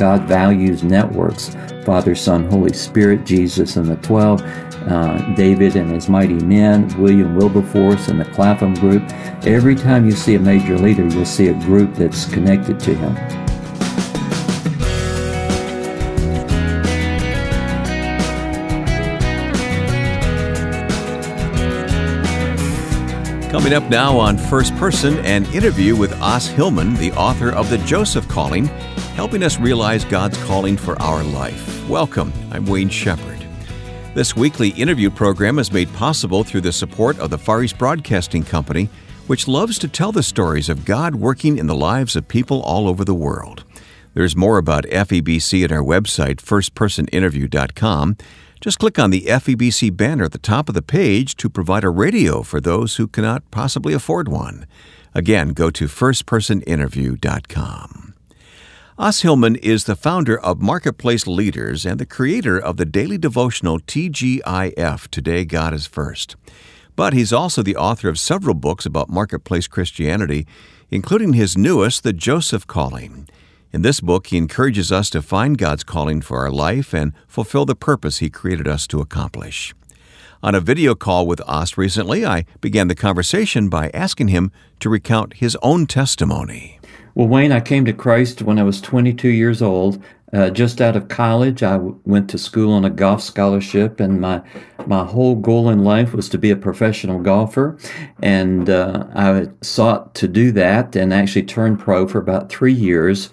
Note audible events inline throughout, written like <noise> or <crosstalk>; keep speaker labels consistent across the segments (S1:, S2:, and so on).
S1: God Values Networks Father, Son, Holy Spirit, Jesus and the Twelve, uh, David and his mighty men, William Wilberforce and the Clapham Group. Every time you see a major leader, you'll see a group that's connected to him.
S2: Coming up now on First Person, an interview with Os Hillman, the author of The Joseph Calling, helping us realize God's calling for our life. Welcome, I'm Wayne Shepherd. This weekly interview program is made possible through the support of the Far East Broadcasting Company, which loves to tell the stories of God working in the lives of people all over the world. There's more about FEBC at our website, firstpersoninterview.com. Just click on the FEBC banner at the top of the page to provide a radio for those who cannot possibly afford one. Again, go to firstpersoninterview.com. Os Hillman is the founder of Marketplace Leaders and the creator of the daily devotional TGIF, Today God is First. But he's also the author of several books about marketplace Christianity, including his newest, The Joseph Calling. In this book, he encourages us to find God's calling for our life and fulfill the purpose he created us to accomplish. On a video call with Os recently, I began the conversation by asking him to recount his own testimony.
S1: Well, Wayne, I came to Christ when I was 22 years old. Uh, just out of college, I w- went to school on a golf scholarship, and my my whole goal in life was to be a professional golfer. And uh, I sought to do that, and actually turned pro for about three years.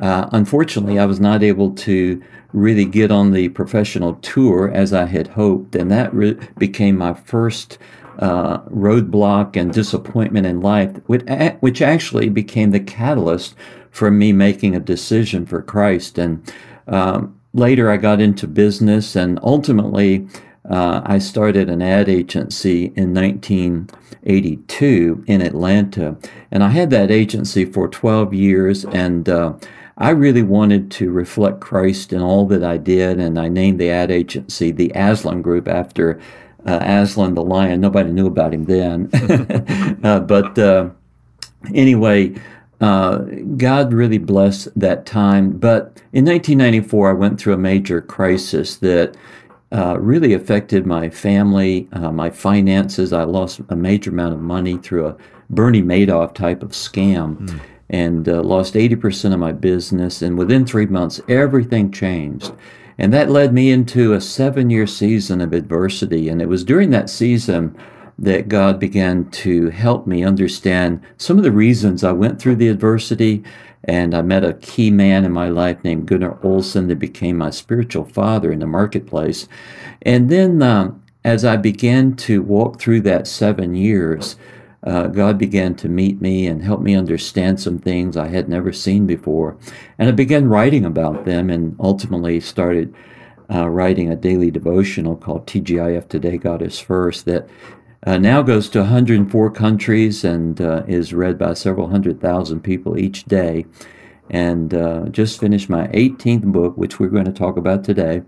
S1: Uh, unfortunately, I was not able to really get on the professional tour as I had hoped, and that re- became my first uh, roadblock and disappointment in life, which, which actually became the catalyst for me making a decision for Christ. And um, later, I got into business, and ultimately, uh, I started an ad agency in 1982 in Atlanta, and I had that agency for 12 years, and uh, I really wanted to reflect Christ in all that I did, and I named the ad agency the Aslan Group after uh, Aslan the lion. Nobody knew about him then. <laughs> uh, but uh, anyway, uh, God really blessed that time. But in 1994, I went through a major crisis that uh, really affected my family, uh, my finances. I lost a major amount of money through a Bernie Madoff type of scam. Mm and uh, lost 80% of my business. And within three months, everything changed. And that led me into a seven year season of adversity. And it was during that season that God began to help me understand some of the reasons I went through the adversity. And I met a key man in my life named Gunnar Olson that became my spiritual father in the marketplace. And then um, as I began to walk through that seven years, uh, God began to meet me and help me understand some things I had never seen before. And I began writing about them and ultimately started uh, writing a daily devotional called TGIF Today God is First that uh, now goes to 104 countries and uh, is read by several hundred thousand people each day. And uh, just finished my 18th book, which we're going to talk about today.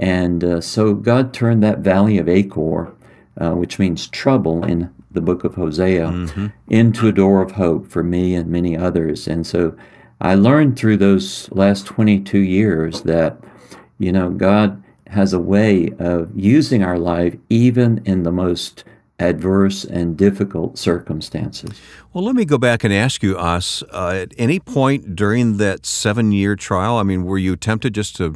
S1: And uh, so God turned that valley of Achor, which means trouble, in the book of Hosea, mm-hmm. into a door of hope for me and many others. And so I learned through those last 22 years that, you know, God has a way of using our life even in the most adverse and difficult circumstances.
S2: Well, let me go back and ask you, Os, uh, at any point during that seven year trial, I mean, were you tempted just to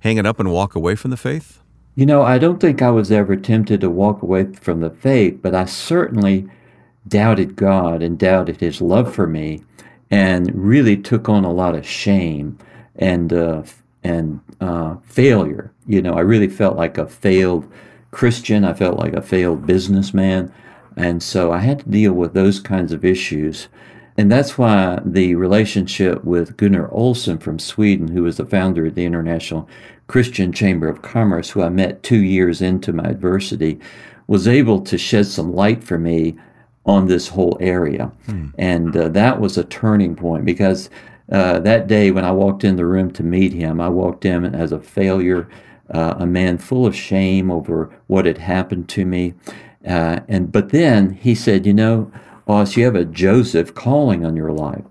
S2: hang it up and walk away from the faith?
S1: You know, I don't think I was ever tempted to walk away from the faith, but I certainly doubted God and doubted His love for me, and really took on a lot of shame and uh, and uh, failure. You know, I really felt like a failed Christian. I felt like a failed businessman, and so I had to deal with those kinds of issues. And that's why the relationship with Gunnar Olson from Sweden, who was the founder of the International Christian Chamber of Commerce, who I met two years into my adversity, was able to shed some light for me on this whole area. Hmm. And uh, that was a turning point because uh, that day when I walked in the room to meet him, I walked in as a failure, uh, a man full of shame over what had happened to me. Uh, and but then he said, "You know, Os, you have a Joseph calling on your life."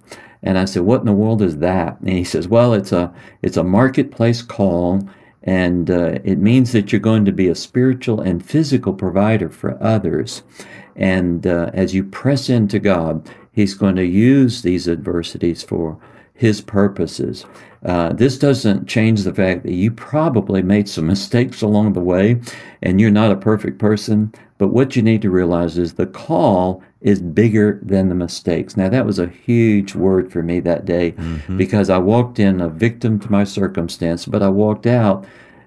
S1: And I said, "What in the world is that?" And he says, "Well, it's a it's a marketplace call, and uh, it means that you're going to be a spiritual and physical provider for others. And uh, as you press into God, He's going to use these adversities for His purposes. Uh, this doesn't change the fact that you probably made some <laughs> mistakes along the way and you're not a perfect person. But what you need to realize is the call is bigger than the mistakes. Now, that was a huge word for me that day mm-hmm. because I walked in a victim to my circumstance, but I walked out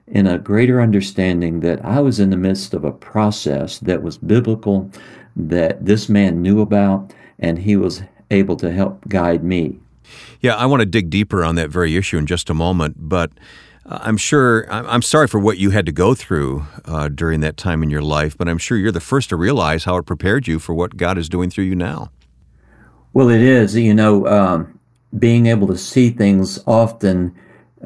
S1: in a greater understanding that I was in the midst of a process that was biblical, that this man knew about, and he was able to help guide me.
S2: Yeah, I want to dig deeper on that very issue in just a moment, but uh, I'm sure, I'm sorry for what you had to go through uh, during that time in your life, but I'm sure you're the first to realize how it prepared you for what God is doing through you now.
S1: Well, it is. You know, um, being able to see things often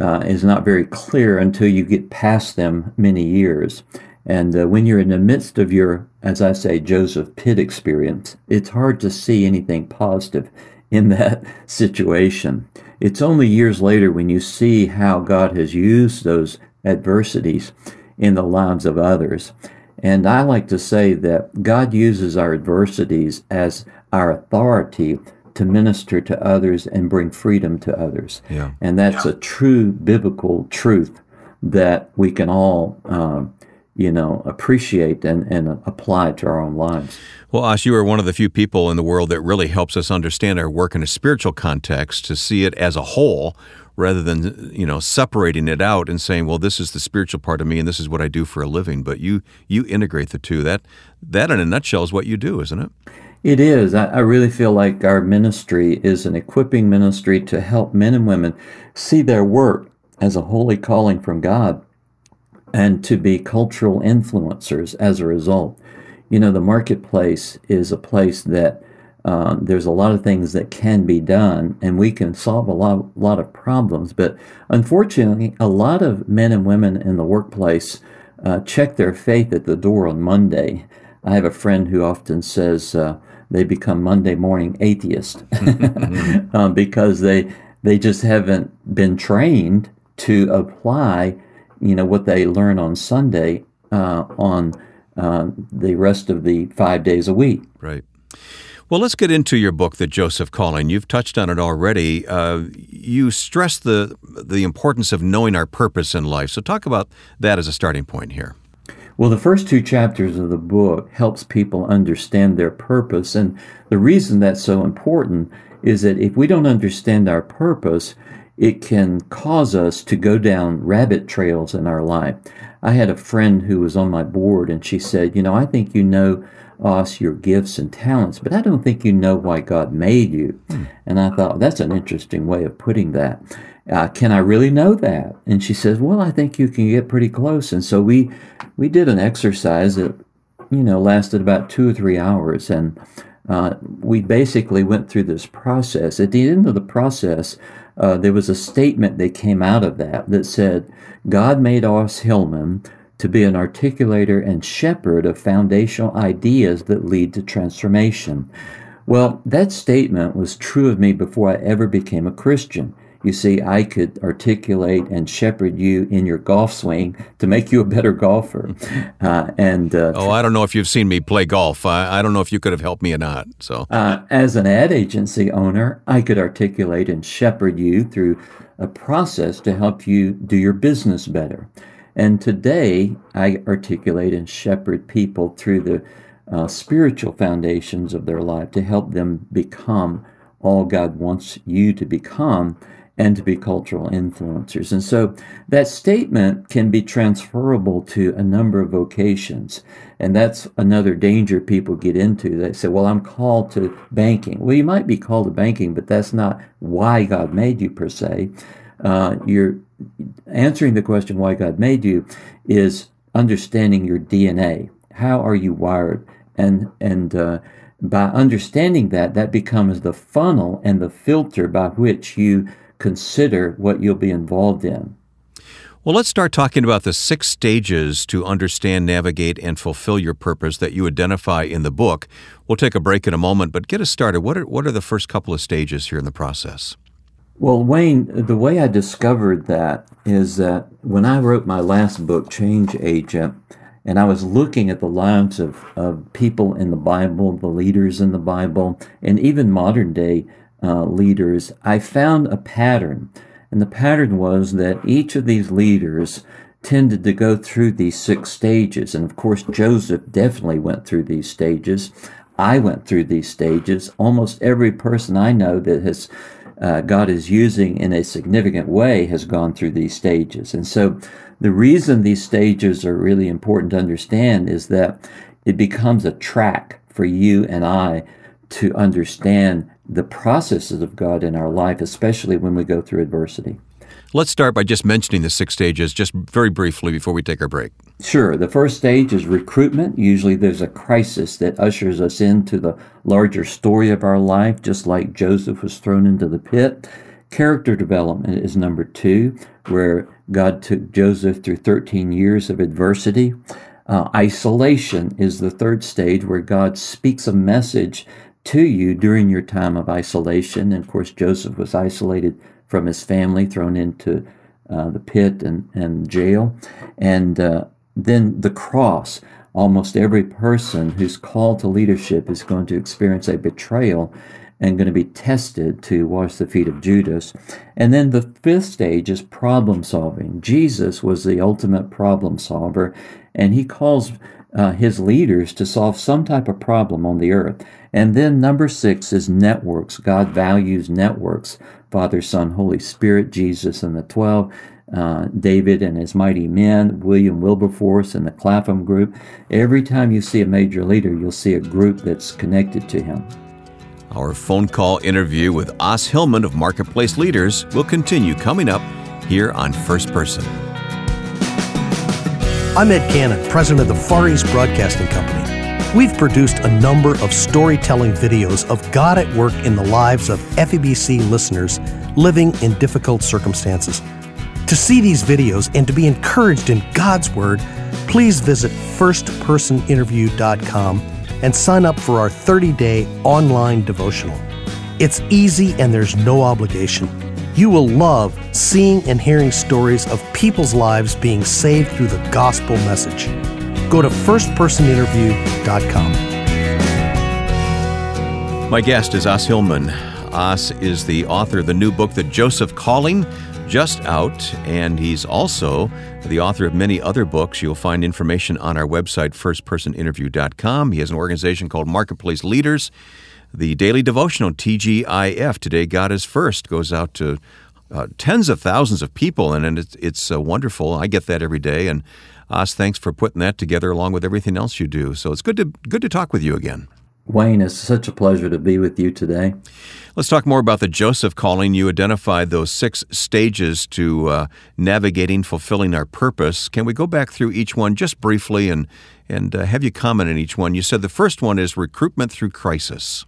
S1: uh, is not very clear until you get past them many years. And uh, when you're in the midst of your, as I say, Joseph pit experience, it's hard to see anything positive in <laughs> that situation. It's only years later when you see how God has used those adversities in the lives of others. And I like to say that God uses our adversities as our authority to minister to others and bring freedom to others. Yeah. And that's yeah. a true biblical truth that we can all, um, you know, appreciate and, and apply to our own lives.
S2: Well, Os, you are one of the few people in the world that really helps us understand our work in a spiritual context to see it as a whole rather than you know separating it out and saying well this is the spiritual part of me and this is what I do for a living but you you integrate the two that that in a nutshell is what you do isn't it
S1: it is. I, I, really feel like our ministry is an equipping ministry to help men and women see their work as a holy calling from God and to be cultural influencers as a result. You know, the marketplace is a place that um, there's a lot of things that can be done and we can solve a lot, lot of problems. But unfortunately, a lot of men and women in the workplace uh, check their faith at the door on Monday. I have a friend who often says, uh, they become Monday morning atheists <laughs> <laughs> um, because they they just haven't been trained to apply, you know, what they learn on Sunday uh, on uh, the rest of the five days a week.
S2: Right. Well, let's get into your book, The Joseph Calling. You've touched on it already. Uh, you stress the the importance of knowing our purpose in life. So, talk about that as a starting point here.
S1: Well, the first two chapters of the book helps people understand their purpose. And the reason that's so important is that if we don't understand our purpose, it can cause Os to go down rabbit trails in our life. I had a friend who was on my board and she said, You know, I think you know us your gifts and talents, but I don't think you know why God made you. Hmm. And I thought, that's an interesting way of putting that. Uh, can I really know that? And she says, Well, I think you can get pretty close. And so we we did an exercise that you know lasted about two or three hours, and uh, we basically went through this process. At the end of the process, uh, there was a statement that came out of that that said, "God made Os Hillman." To be an articulator and shepherd of foundational ideas that lead to transformation. Well, that statement was true of me before I ever became a Christian. You see, I could articulate and shepherd you in your golf swing to make you a better golfer.
S2: Uh, and uh, oh, I don't know if you've seen me play golf. I, I don't know if you could have helped me or not. So,
S1: uh, as an ad agency owner, I could articulate and shepherd you through a process to help you do your business better. And today, I articulate and shepherd people through the uh, spiritual foundations of their life to help them become all God wants you to become and to be cultural influencers. And so that statement can be transferable to a number of vocations. And that's another danger people get into. They say, well, I'm called to banking. Well, you might be called to banking, but that's not why God made you per se. Uh, you're answering the question why God made you is understanding your DNA. How are you wired? And, and, uh, by understanding that, that becomes the funnel and the filter by which you consider what you'll be involved in.
S2: Well, let's start talking about the six stages to understand, navigate, and fulfill your purpose that you identify in the book. We'll take a break in a moment, but get us started. What are, what are the first couple of stages here in the process?
S1: Well, Wayne, the way I discovered that is that when I wrote my last book, Change Agent, and I was looking at the lives of, of people in the Bible, the leaders in the Bible, and even modern day uh, leaders, I found a pattern and the pattern was that each of these leaders tended to go through these six stages. And of course, Joseph definitely went through these stages. I went through these stages. Almost every person I know that has uh, God is using in a significant way has gone through these stages. And so the reason these stages are really important to understand is that it becomes a track for you and I to understand the processes of God in our life, especially when we go through adversity.
S2: Let's start by just mentioning the six stages, just very briefly before we take our break.
S1: Sure. The first stage is recruitment. Usually there's a crisis that ushers us into the larger story of our life, just like Joseph was thrown into the pit. Character development is number two, where God took Joseph through 13 years of adversity. Uh, isolation is the third stage, where God speaks a message to you during your time of isolation. And of course, Joseph was isolated from his family, thrown into uh, the pit and, and jail. And uh, then the cross. Almost every person who's called to leadership is going to experience a betrayal and going to be tested to wash the feet of Judas. And then the fifth stage is problem solving. Jesus was the ultimate problem solver, and he calls uh, his leaders to solve some type of problem on the earth. And then number six is networks. God values networks Father, Son, Holy Spirit, Jesus, and the 12. Uh, David and his mighty men, William Wilberforce and the Clapham group. Every time you see a major leader, you'll see a group that's connected to him.
S2: Our phone call interview with Os Hillman of Marketplace Leaders will continue coming up here on First Person.
S3: I'm Ed Cannon, president of the Far East Broadcasting Company. We've produced a number of storytelling videos of God at work in the lives of FEBC listeners living in difficult circumstances. To see these videos and to be encouraged in God's Word, please visit firstpersoninterview.com and sign up for our 30 day online devotional. It's easy and there's no obligation. You will love seeing and hearing stories of people's lives being saved through the gospel message. Go to firstpersoninterview.com.
S2: My guest is Os Hillman. Os is the author of the new book, The Joseph Calling, just out, and he's also the author of many other books. You'll find information on our website, firstpersoninterview.com. He has an organization called Marketplace Leaders. The daily devotional, TGIF, Today God is First, goes out to uh, tens of thousands of people, and, and it's, it's uh, wonderful. I get that every day, and Os, thanks for putting that together along with everything else you do. So it's good to good to talk with you again.
S1: Wayne, it's such a pleasure to be with you today.
S2: Let's talk more about the Joseph calling. You identified those six stages to uh, navigating, fulfilling our purpose. Can we go back through each one just briefly and and uh, have you comment on each one? You said the first one is recruitment through crisis.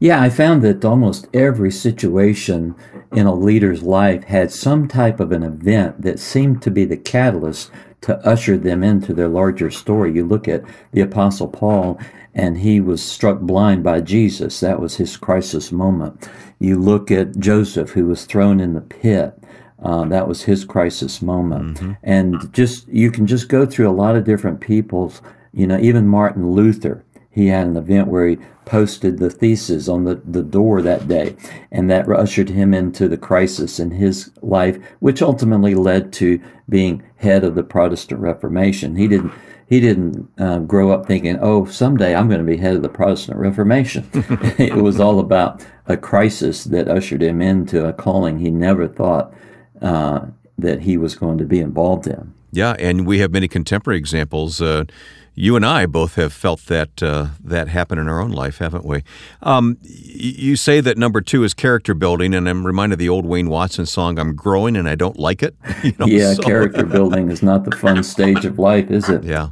S1: Yeah, I found that almost every situation in a leader's life had some type of an event that seemed to be the catalyst to usher them into their larger story. You look at the Apostle Paul, and he was struck blind by Jesus. That was his crisis moment. You look at Joseph, who was thrown in the pit. Uh, that was his crisis moment. Mm-hmm. And just you can just go through a lot of different people's. You know, even Martin Luther he had an event where he posted the thesis on the, the door that day, and that ushered him into the crisis in his life, which ultimately led to being head of the Protestant Reformation. He didn't he didn't uh, grow up thinking, "Oh, someday I'm going to be head of the Protestant Reformation." <laughs> it was all about a crisis that ushered him into a calling he never thought uh, that he was going to be involved in.
S2: Yeah, and we have many contemporary examples. Uh, you and I both have felt that uh, that happen in our own life, haven't we? Um, you say that number two is character building, and I'm reminded of the old Wayne Watson song, "I'm growing and I don't like it." <laughs>
S1: You know, yeah, so. character <laughs> building is not the fun stage of life, is it?
S2: Yeah.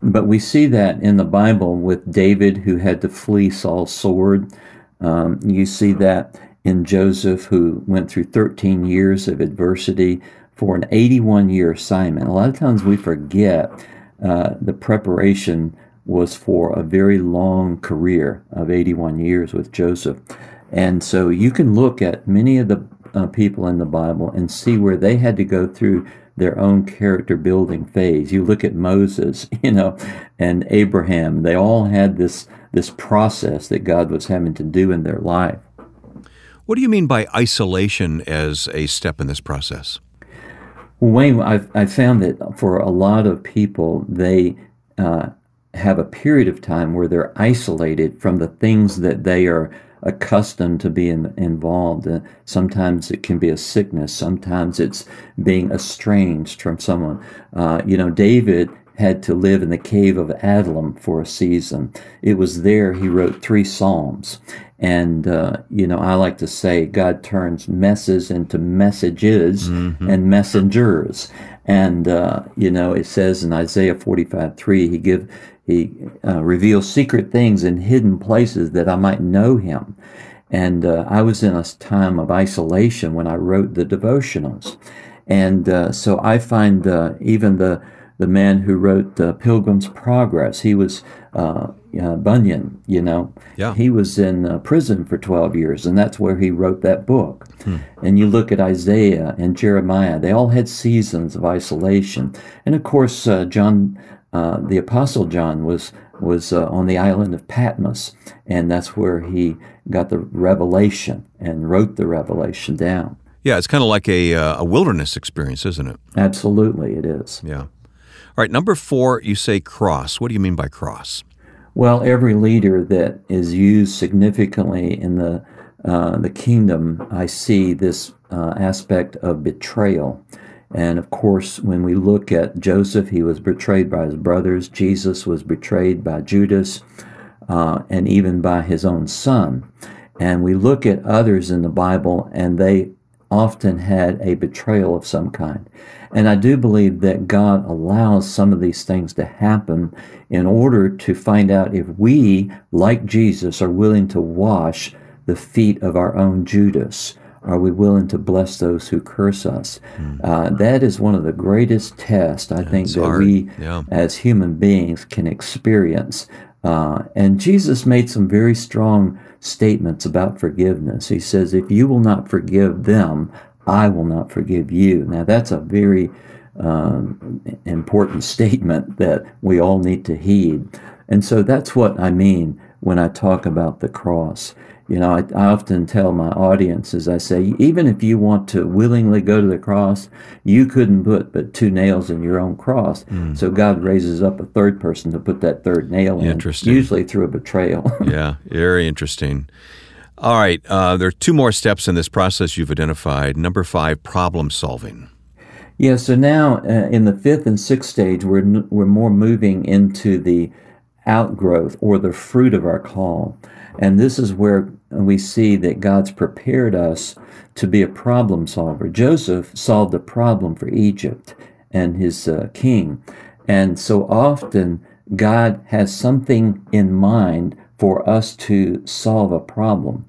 S1: But we see that in the Bible with David, who had to flee Saul's sword. Um, you see that in Joseph, who went through 13 years of adversity for an 81 year assignment. A lot of times we forget uh, the preparation was for a very long career of 81 years with Joseph. And so you can look at many of the uh, people in the Bible and see where they had to go through their own character building phase. You look at Moses, <laughs> you know, and Abraham, they all had this this process that God was having to do in their life.
S2: What do you mean by isolation as a step in this process?
S1: Well, Wayne, I've, I've found that for a lot of people, they uh, have a period of time where they're isolated from the things that they are accustomed to being involved. Uh, sometimes it can be a sickness. Sometimes it's being estranged from someone. Uh, you know, David had to live in the cave of Adullam for a season. It was there he wrote three Psalms. And, uh, you know, I like to say God turns messes into messages mm-hmm. and messengers. And, uh, you know, it says in Isaiah 45 3, he give, he uh, reveals secret things in hidden places that I might know him. And uh, I was in a time of isolation when I wrote the devotionals. And uh, so I find uh, even the the man who wrote the Pilgrim's Progress, he was uh, Bunyan, you know.
S2: Yeah.
S1: He was in uh, prison for 12 years, and that's where he wrote that book. Hmm. And you look at Isaiah and Jeremiah, they all had seasons of isolation. And of course, John uh, the Apostle John was was uh, on the island of Patmos, and that's where he got the revelation and wrote the revelation down.
S2: Yeah, it's kind of like a, uh, a wilderness experience, isn't it?
S1: Absolutely, it is.
S2: Yeah. All right, number four, you say cross. What do you mean by cross?
S1: Well, every leader that is used significantly in the uh, the kingdom, I see this uh, aspect of betrayal. And of course, when we look at Joseph, he was betrayed by his brothers. Jesus was betrayed by Judas uh, and even by his own son. And we look at others in the Bible, and they often had a betrayal of some kind. And I do believe that God allows some of these things to happen in order to find out if we, like Jesus, are willing to wash the feet of our own Judas are we willing to bless those who curse us? Mm. Uh, that is one of the greatest tests I think that hard. we, yeah. as human beings, can experience. Uh, and Jesus made some very strong statements about forgiveness. He says, If you will not forgive them, I will not forgive you. Now, that's a very um, important <laughs> statement that we all need to heed. And so that's what I mean when I talk about the cross. You know, I, I, often tell my audiences, I say, even if you want to willingly go to the cross, you couldn't put but two nails in your own cross. Mm. So God raises up a third person to put that third nail in, usually through a betrayal. <laughs>
S2: yeah, very interesting. All right, uh, there are two more steps in this process you've identified. Number five, problem solving.
S1: Yeah, so now uh, in the fifth and sixth stage, we're, we're more moving into the outgrowth or the fruit of our call. And this is where we see that God's prepared us to be a problem solver. Joseph solved a problem for Egypt and his uh, king. And so often, God has something in mind for us to solve a problem.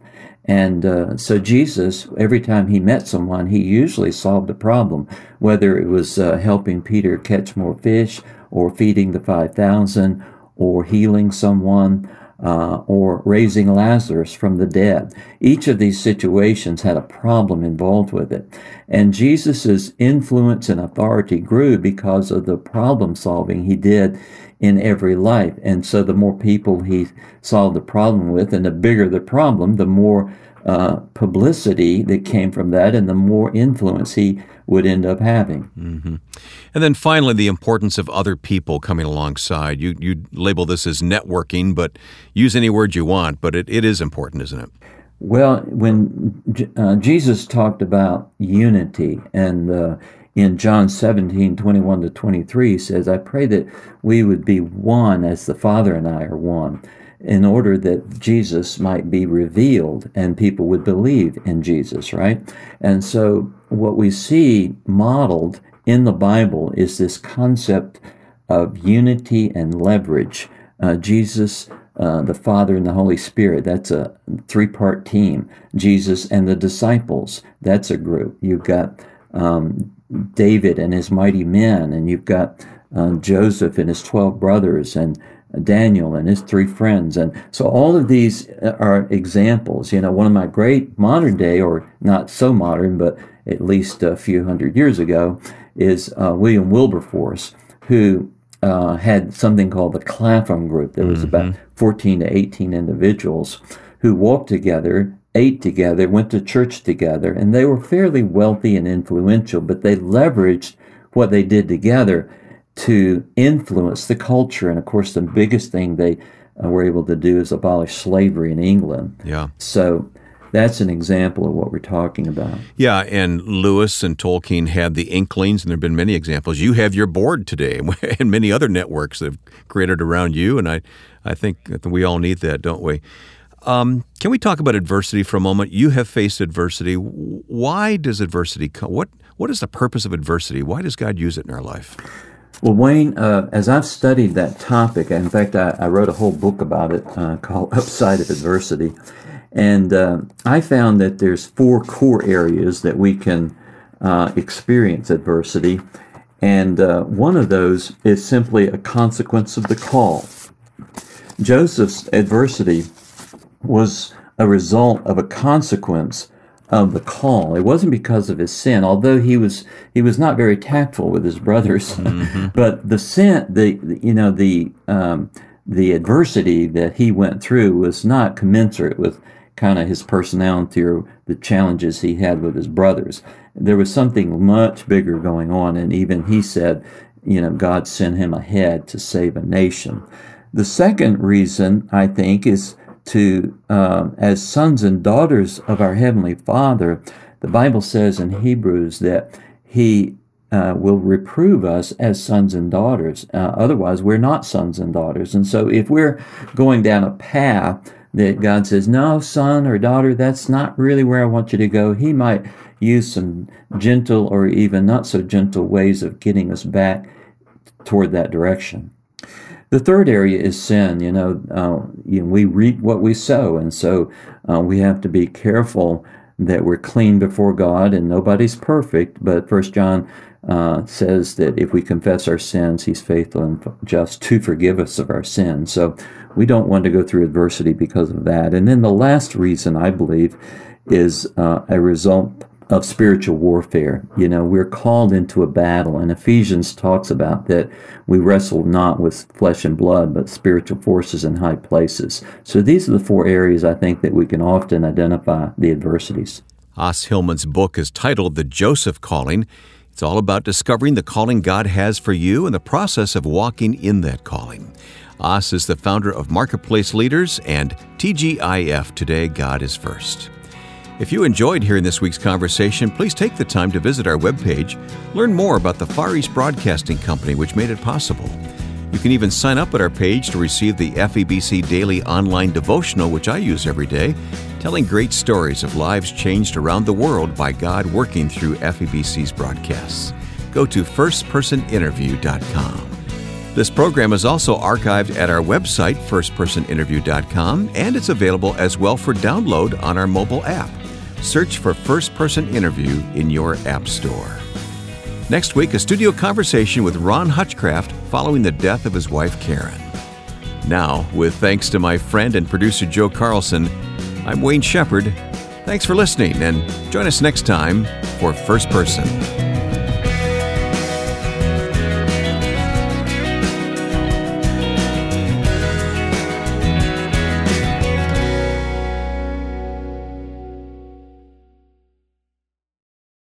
S1: And uh, so Jesus, every time he met someone, he usually solved a problem, whether it was uh, helping Peter catch more fish or feeding the 5,000 or healing someone uh, or raising Lazarus from the dead. Each of these situations had a problem involved with it. And Jesus' influence and authority grew because of the problem solving he did in every life. And so the more people he solved the problem with, and the bigger the problem, the more uh, publicity that came from that, and the more influence he would end up having.
S2: Mm-hmm. And then finally, the importance of other people coming alongside. You you label this as networking, but use any word you want, but it, it is important, isn't it?
S1: Well, when uh, Jesus talked about unity and uh, in John 17, 21 to 23, he says, I pray that we would be one as the Father and I are one in order that Jesus might be revealed and people would believe in Jesus, right? And so what we see modeled in the Bible is this concept of unity and leverage. Uh, Jesus, uh, the Father, and the Holy Spirit, that's a three part team. Jesus and the disciples, that's a group. You've got um, David and his mighty men, and you've got uh, Joseph and his 12 brothers, and Daniel and his three friends. And so all of these are examples. You know, one of my great modern day, or not so modern, but at least a few hundred years ago, is uh, William Wilberforce, who uh, had something called the Clapham Group. There was mm-hmm. about 14 to 18 individuals who walked together, ate together, went to church together, and they were fairly wealthy and influential, but they leveraged what they did together to influence the culture. And of course, the biggest thing they uh, were able to do is abolish slavery in England.
S2: Yeah.
S1: So that's an example of what we're talking about.
S2: Yeah, and Lewis and Tolkien had the inklings, and there have been many examples. You have your board today, <laughs> and many other networks that have created around you, and I, I think that we all need that, don't we? Um, can we talk about adversity for a moment? You have faced adversity. Why does adversity come? What What is the purpose of adversity? Why does God use it in our life?
S1: Well, Wayne, uh, as I've studied that topic, in fact, I, I wrote a whole book about it uh, <laughs> called Upside of Adversity. And uh, I found that there's four core areas that we can uh, experience adversity. And uh, one of those is simply a consequence of the call. Joseph's adversity was a result of a consequence of the call. It wasn't because of his sin, although he was he was not very tactful with his brothers. <laughs> Mm-hmm. but the sin, the you know the um, the adversity that he went through was not commensurate with kind of his personality or the challenges he had with his brothers. There was something much bigger going on, and even he said, you know, God sent him ahead to save a nation. The second reason I think is to, uh, as sons and daughters of our Heavenly Father, the Bible says in Hebrews that He uh, will reprove us as sons and daughters. Uh, otherwise, we're not sons and daughters. And so, if we're going down a path that God says, no, son or daughter, that's not really where I want you to go, He might use some gentle or even not so gentle ways of getting us back toward that direction. The third area is sin. You know, uh, you know we reap what we sow, and so uh, we have to be careful that we're clean before God, and nobody's perfect. But First John uh, says that if we confess our sins, He's faithful and just to forgive us of our sins. So we don't want to go through adversity because of that. And then the last reason I believe is uh, a result of spiritual warfare. You know, we're called into a battle, and Ephesians talks about that we wrestle not with flesh and blood, but spiritual forces in high places. So these are the four areas I think that we can often identify the adversities.
S2: Os Hillman's book is titled The Joseph Calling. It's all about discovering the calling God has for you and the process of walking in that calling. Os is the founder of Marketplace Leaders and TGIF Today God is First. If you enjoyed hearing this week's conversation, please take the time to visit our webpage, learn more about the Far East Broadcasting Company, which made it possible. You can even sign up at our page to receive the FEBC Daily Online Devotional, which I use every day, telling great stories of lives changed around the world by God working through FEBC's broadcasts. Go to firstpersoninterview.com. This program is also archived at our website, firstpersoninterview.com, and it's available as well for download on our mobile app. Search for First Person Interview in your App Store. Next week, a studio conversation with Ron Hutchcraft following the death of his wife Karen. Now, with thanks to my friend and producer Joe Carlson, I'm Wayne Shepherd. Thanks for listening and join us next time for First Person.